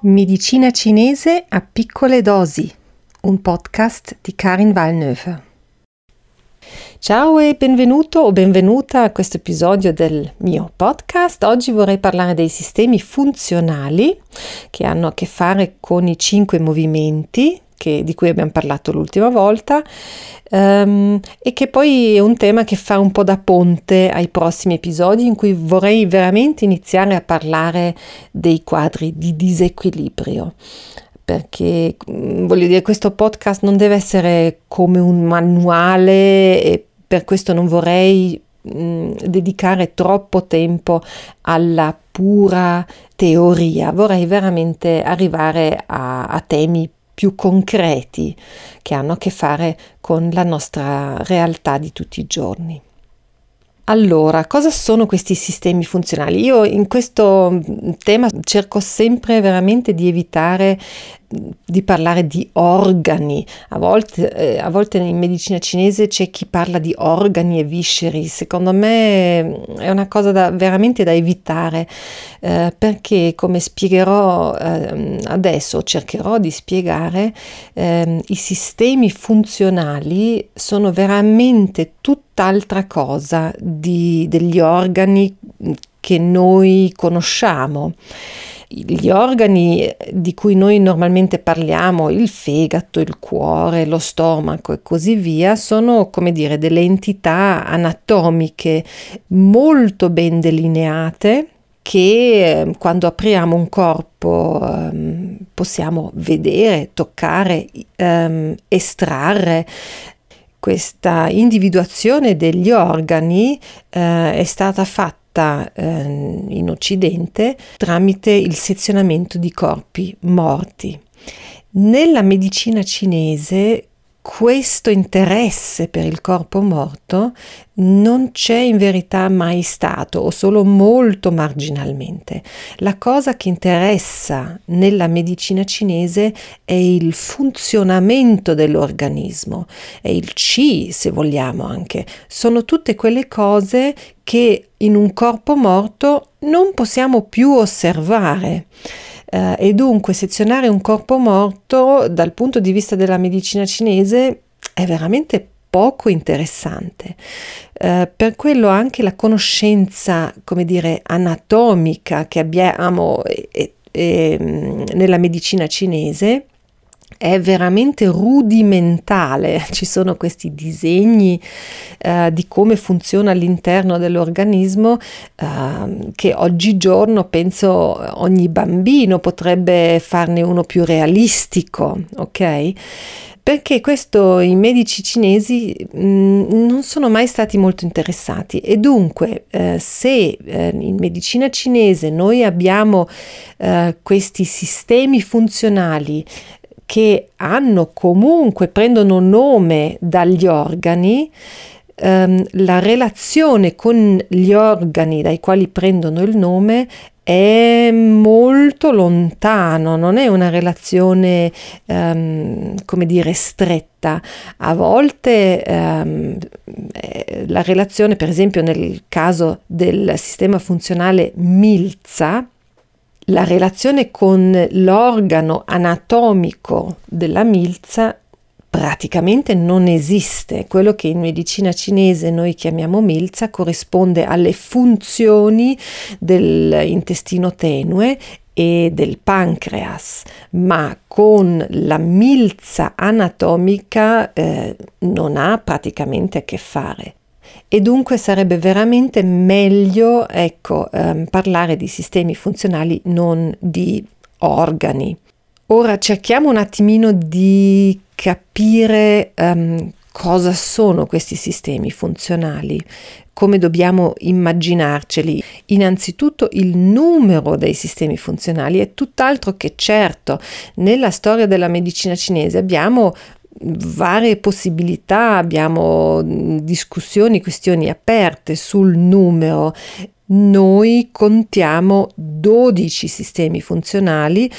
Medicina cinese a piccole dosi, un podcast di Karin Valnöfer. Ciao e benvenuto o benvenuta a questo episodio del mio podcast. Oggi vorrei parlare dei sistemi funzionali che hanno a che fare con i cinque movimenti che, di cui abbiamo parlato l'ultima volta um, e che poi è un tema che fa un po' da ponte ai prossimi episodi in cui vorrei veramente iniziare a parlare dei quadri di disequilibrio. Perché mm, voglio dire questo podcast non deve essere come un manuale e per questo non vorrei mm, dedicare troppo tempo alla pura teoria, vorrei veramente arrivare a, a temi più concreti che hanno a che fare con la nostra realtà di tutti i giorni. Allora, cosa sono questi sistemi funzionali? Io in questo tema cerco sempre veramente di evitare di parlare di organi. A volte, eh, a volte in medicina cinese c'è chi parla di organi e visceri. Secondo me è una cosa da, veramente da evitare eh, perché, come spiegherò eh, adesso, cercherò di spiegare, ehm, i sistemi funzionali sono veramente tutt'altra cosa di, degli organi che noi conosciamo. Gli organi di cui noi normalmente parliamo, il fegato, il cuore, lo stomaco e così via, sono come dire delle entità anatomiche molto ben delineate che ehm, quando apriamo un corpo um, possiamo vedere, toccare, um, estrarre. Questa individuazione degli organi uh, è stata fatta fatta eh, in Occidente tramite il sezionamento di corpi morti. Nella medicina cinese questo interesse per il corpo morto non c'è in verità mai stato o solo molto marginalmente. La cosa che interessa nella medicina cinese è il funzionamento dell'organismo, è il Qi se vogliamo anche. Sono tutte quelle cose che in un corpo morto non possiamo più osservare. Eh, e dunque sezionare un corpo morto dal punto di vista della medicina cinese è veramente poco interessante. Eh, per quello anche la conoscenza, come dire, anatomica che abbiamo e, e, nella medicina cinese è veramente rudimentale, ci sono questi disegni eh, di come funziona all'interno dell'organismo eh, che oggigiorno penso ogni bambino potrebbe farne uno più realistico, ok? Perché questo i medici cinesi mh, mm, non sono mai stati molto interessati e dunque eh, se eh, in medicina cinese noi abbiamo eh, questi sistemi funzionali che hanno comunque, prendono nome dagli organi, ehm, la relazione con gli organi dai quali prendono il nome è molto lontano, non è una relazione, um, come dire, stretta. A volte um, la relazione, per esempio nel caso del sistema funzionale Milza, la relazione con l'organo anatomico della milza praticamente non esiste. Quello che in medicina cinese noi chiamiamo milza corrisponde alle funzioni dell'intestino tenue e del pancreas, ma con la milza anatomica eh, non ha praticamente a che fare e dunque sarebbe veramente meglio ecco, ehm, parlare di sistemi funzionali, non di organi. Ora cerchiamo un attimino di capire um, cosa sono questi sistemi funzionali, come dobbiamo immaginarceli. Innanzitutto il numero dei sistemi funzionali è tutt'altro che certo. Nella storia della medicina cinese abbiamo varie possibilità, abbiamo discussioni, questioni aperte sul numero. Noi contiamo 12 sistemi funzionali,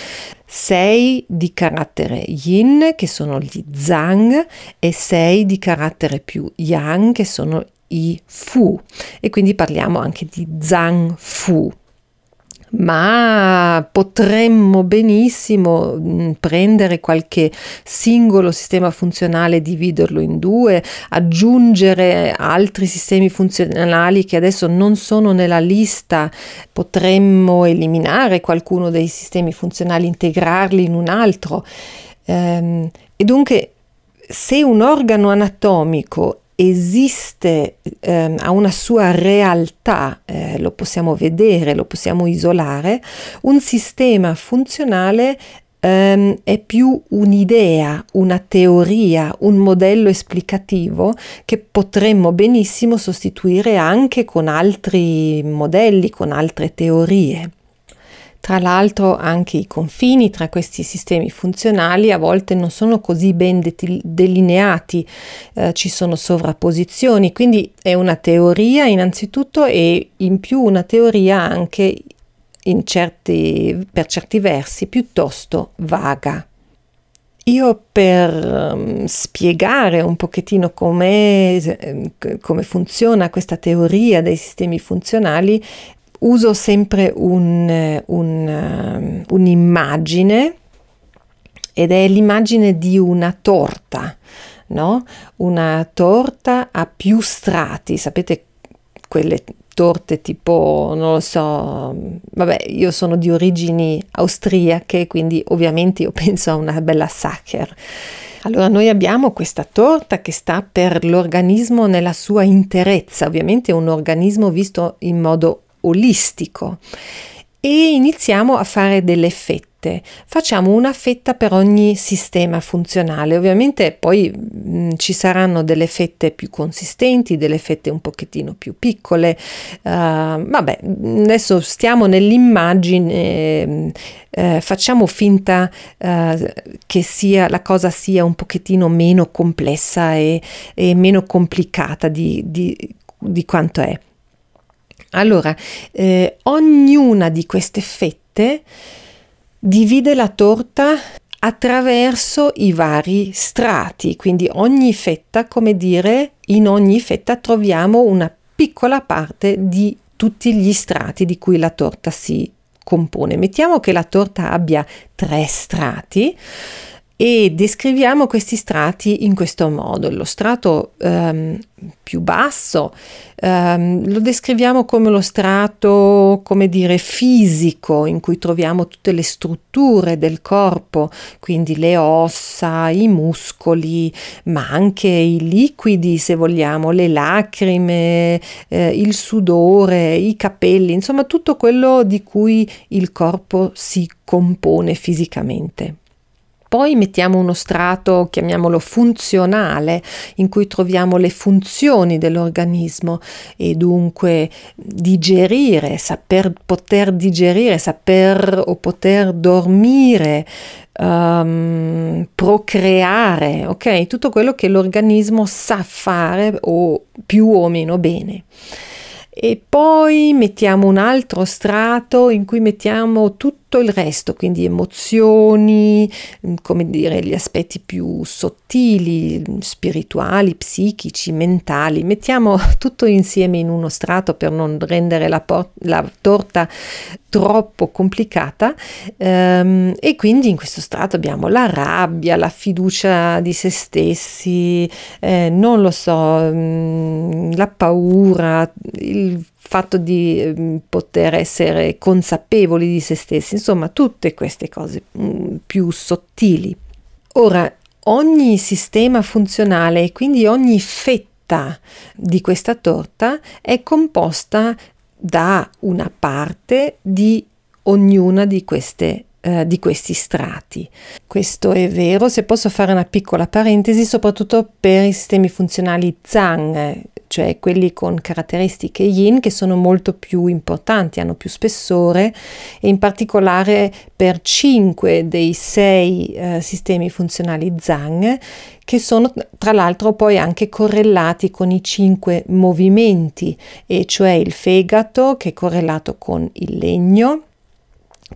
6 di carattere yin, che sono gli zhang, e 6 di carattere più yang, che sono i fu. E quindi parliamo anche di zhang fu. Ma potremmo benissimo mh, prendere qualche singolo sistema funzionale, dividerlo in due, aggiungere altri sistemi funzionali che adesso non sono nella lista, potremmo eliminare qualcuno dei sistemi funzionali, integrarli in un altro. Ehm, e dunque se un organo anatomico esiste, eh, ha una sua realtà, eh, lo possiamo vedere, lo possiamo isolare, un sistema funzionale ehm, è più un'idea, una teoria, un modello esplicativo che potremmo benissimo sostituire anche con altri modelli, con altre teorie. Tra l'altro anche i confini tra questi sistemi funzionali a volte non sono così ben delineati, eh, ci sono sovrapposizioni, quindi è una teoria innanzitutto e in più una teoria anche certi, per certi versi piuttosto vaga. Io per um, spiegare un pochettino come, come funziona questa teoria dei sistemi funzionali uso sempre un, un, um, un'immagine ed è l'immagine di una torta, no? Una torta a più strati, sapete quelle torte tipo, non lo so, vabbè, io sono di origini austriache, quindi ovviamente io penso a una bella Sacher. Allora noi abbiamo questa torta che sta per l'organismo nella sua interezza, ovviamente è un organismo visto in modo olistico e iniziamo a fare delle fette. Facciamo una fetta per ogni sistema funzionale. Ovviamente poi mh, mm, ci saranno delle fette più consistenti, delle fette un pochettino più piccole. Uh, vabbè, adesso stiamo nell'immagine, uh, facciamo finta uh, che sia, la cosa sia un pochettino meno complessa e, e meno complicata di, di, di quanto è. Allora, eh, ognuna di queste fette divide la torta attraverso i vari strati, quindi ogni fetta, come dire, in ogni fetta troviamo una piccola parte di tutti gli strati di cui la torta si compone. Mettiamo che la torta abbia tre strati e descriviamo questi strati in questo modo. Lo strato um, più basso um, lo descriviamo come lo strato, come dire, fisico, in cui troviamo tutte le strutture del corpo, quindi le ossa, i muscoli, ma anche i liquidi, se vogliamo, le lacrime, eh, il sudore, i capelli, insomma tutto quello di cui il corpo si compone fisicamente. Poi mettiamo uno strato, chiamiamolo funzionale, in cui troviamo le funzioni dell'organismo e dunque digerire, saper poter digerire, saper o poter dormire, um, procreare, ok? Tutto quello che l'organismo sa fare o più o meno bene e poi mettiamo un altro strato in cui mettiamo tutto il resto, quindi emozioni, mm, come dire, gli aspetti più sottili, spirituali, psichici, mentali. Mettiamo tutto insieme in uno strato per non rendere la, por- la torta troppo complicata ehm, e quindi in questo strato abbiamo la rabbia, la fiducia di se stessi, eh, non lo so, mh, mm, la paura, il fatto di ehm, poter essere consapevoli di se stessi, insomma tutte queste cose mm, più sottili. Ora, ogni sistema funzionale quindi ogni fetta di questa torta è composta da una parte di ognuna di queste eh, di questi strati. Questo è vero, se posso fare una piccola parentesi, soprattutto per i sistemi funzionali Zhang, cioè quelli con caratteristiche yin che sono molto più importanti, hanno più spessore e in particolare per 5 dei 6 eh, sistemi funzionali Zhang che sono tra l'altro poi anche correlati con i 5 movimenti e cioè il fegato che è correlato con il legno,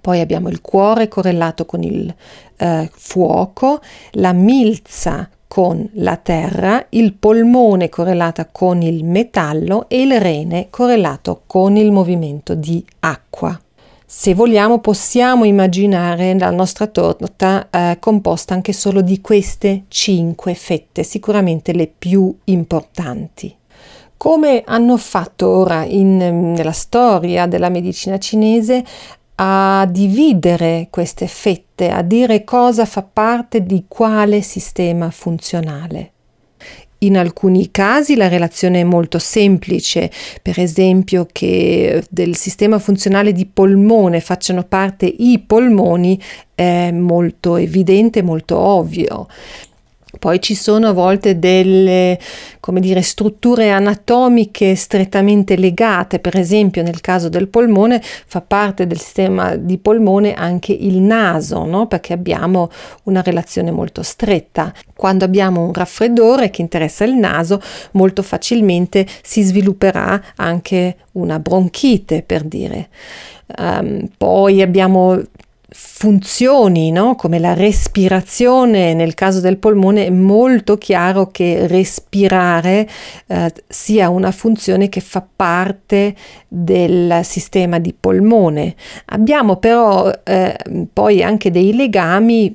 poi abbiamo il cuore correlato con il eh, fuoco, la milza con la terra, il polmone correlato con il metallo e il rene correlato con il movimento di acqua. Se vogliamo possiamo immaginare la nostra torta eh, composta anche solo di queste cinque fette, sicuramente le più importanti. Come hanno fatto ora in, nella storia della medicina cinese a dividere queste fette, a dire cosa fa parte di quale sistema funzionale. In alcuni casi la relazione è molto semplice, per esempio che del sistema funzionale di polmone facciano parte i polmoni è molto evidente, molto ovvio. Poi ci sono a volte delle, dire, strutture anatomiche strettamente legate, per esempio nel caso del polmone fa parte del sistema di polmone anche il naso, no? perché abbiamo una relazione molto stretta. Quando abbiamo un raffreddore che interessa il naso, molto facilmente si svilupperà anche una bronchite, per dire. Um, poi abbiamo funzioni, no? come la respirazione, nel caso del polmone è molto chiaro che respirare eh, sia una funzione che fa parte del sistema di polmone. Abbiamo però eh, poi anche dei legami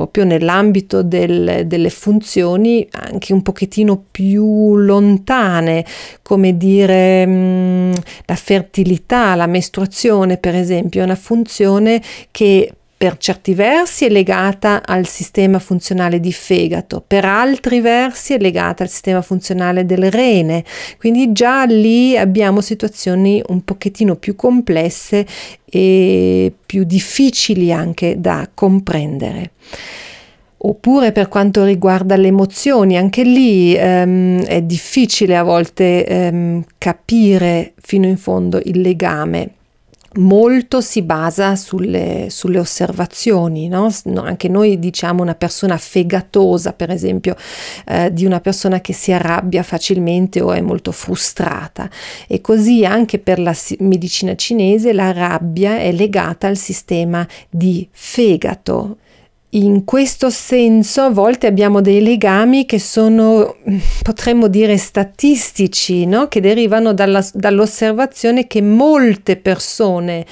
proprio nell'ambito del, delle funzioni anche un pochettino più lontane, come dire mh, mm, la fertilità, la mestruazione per esempio, è una funzione che per certi versi è legata al sistema funzionale di fegato, per altri versi è legata al sistema funzionale del rene, quindi già lì abbiamo situazioni un pochettino più complesse e più difficili anche da comprendere. Oppure per quanto riguarda le emozioni, anche lì ehm, è difficile a volte ehm, capire fino in fondo il legame molto si basa sulle, sulle osservazioni, no? Anche noi diciamo una persona fegatosa, per esempio, eh, di una persona che si arrabbia facilmente o è molto frustrata. E così anche per la medicina cinese la rabbia è legata al sistema di fegato. In questo senso a volte abbiamo dei legami che sono, potremmo dire, statistici, no? che derivano dalla, dall'osservazione che molte persone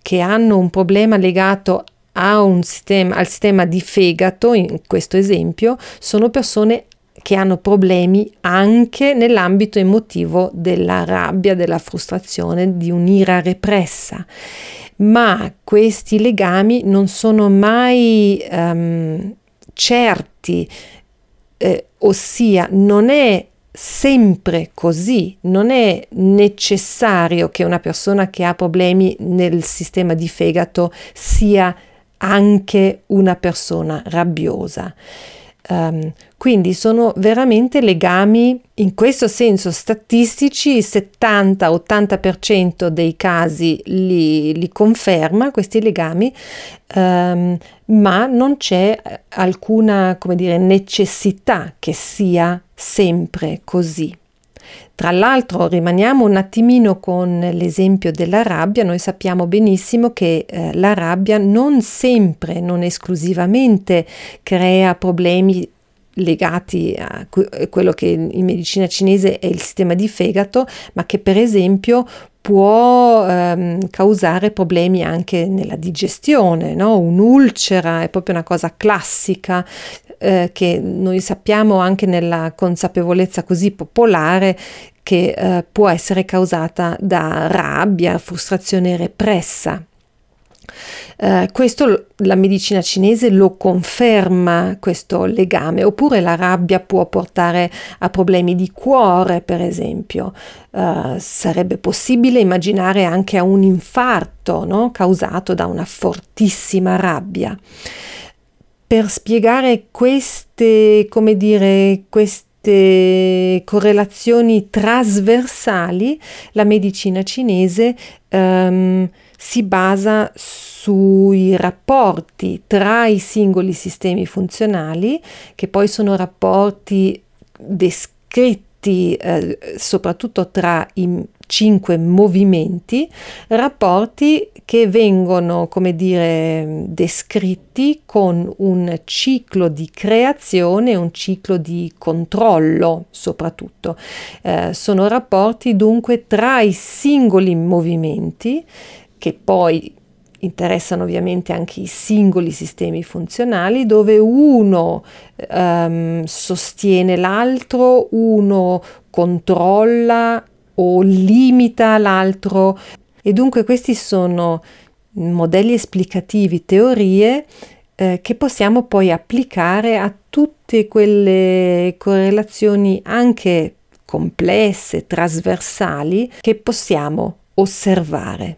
che hanno un problema legato sistema, al sistema di fegato, in questo esempio, sono persone che hanno problemi anche nell'ambito emotivo della rabbia, della frustrazione, di un'ira repressa ma questi legami non sono mai um, certi, eh, ossia non è sempre così, non è necessario che una persona che ha problemi nel sistema di fegato sia anche una persona rabbiosa. Um, quindi sono veramente legami in questo senso statistici, il 70-80% dei casi li, li, conferma questi legami, um, ma non c'è alcuna come dire, necessità che sia sempre così. Tra l'altro rimaniamo un attimino con l'esempio della rabbia, noi sappiamo benissimo che eh, la rabbia non sempre, non esclusivamente crea problemi legati a quello che in medicina cinese è il sistema di fegato, ma che per esempio può ehm, causare problemi anche nella digestione, no? un'ulcera è proprio una cosa classica eh, che noi sappiamo anche nella consapevolezza così popolare che eh, può essere causata da rabbia, frustrazione repressa. Uh, questo la medicina cinese lo conferma, questo legame, oppure la rabbia può portare a problemi di cuore, per esempio. Uh, sarebbe possibile immaginare anche a un infarto no? causato da una fortissima rabbia per spiegare queste, come dire, queste correlazioni trasversali, la medicina cinese um, si basa sui rapporti tra i singoli sistemi funzionali, che poi sono rapporti descritti eh, soprattutto tra i cinque movimenti, rapporti che vengono, come dire, descritti con un ciclo di creazione un ciclo di controllo soprattutto. Eh, sono rapporti dunque tra i singoli movimenti che poi interessano ovviamente anche i singoli sistemi funzionali dove uno um, sostiene l'altro, uno controlla o limita l'altro e dunque questi sono modelli esplicativi, teorie eh, che possiamo poi applicare a tutte quelle correlazioni anche complesse, trasversali che possiamo osservare.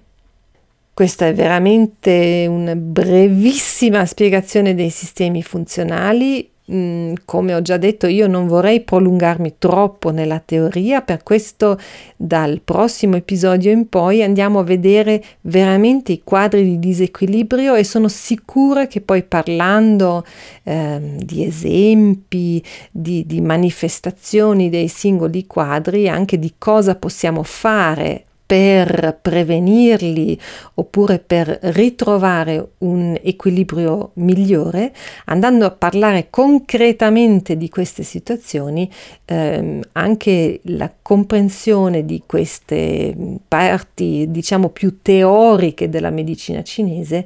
Questa è veramente una brevissima spiegazione dei sistemi funzionali. Mm, come ho già detto, io non vorrei prolungarmi troppo nella teoria, per questo dal prossimo episodio in poi andiamo a vedere veramente i quadri di disequilibrio e sono sicura che poi parlando eh, di esempi, di, di manifestazioni dei singoli quadri, anche di cosa possiamo fare per prevenirli oppure per ritrovare un equilibrio migliore, andando a parlare concretamente di queste situazioni, ehm, anche la comprensione di queste parti, diciamo, più teoriche della medicina cinese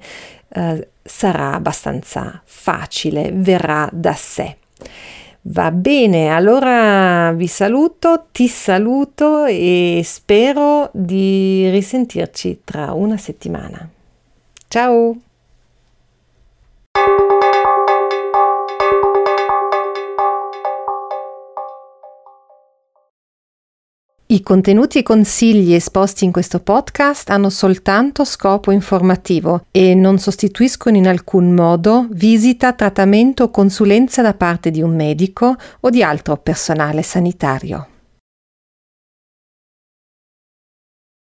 eh, sarà abbastanza facile, verrà da sé. Va bene, allora vi saluto, ti saluto e spero di risentirci tra una settimana. Ciao! I contenuti e consigli esposti in questo podcast hanno soltanto scopo informativo e non sostituiscono in alcun modo visita, trattamento o consulenza da parte di un medico o di altro personale sanitario.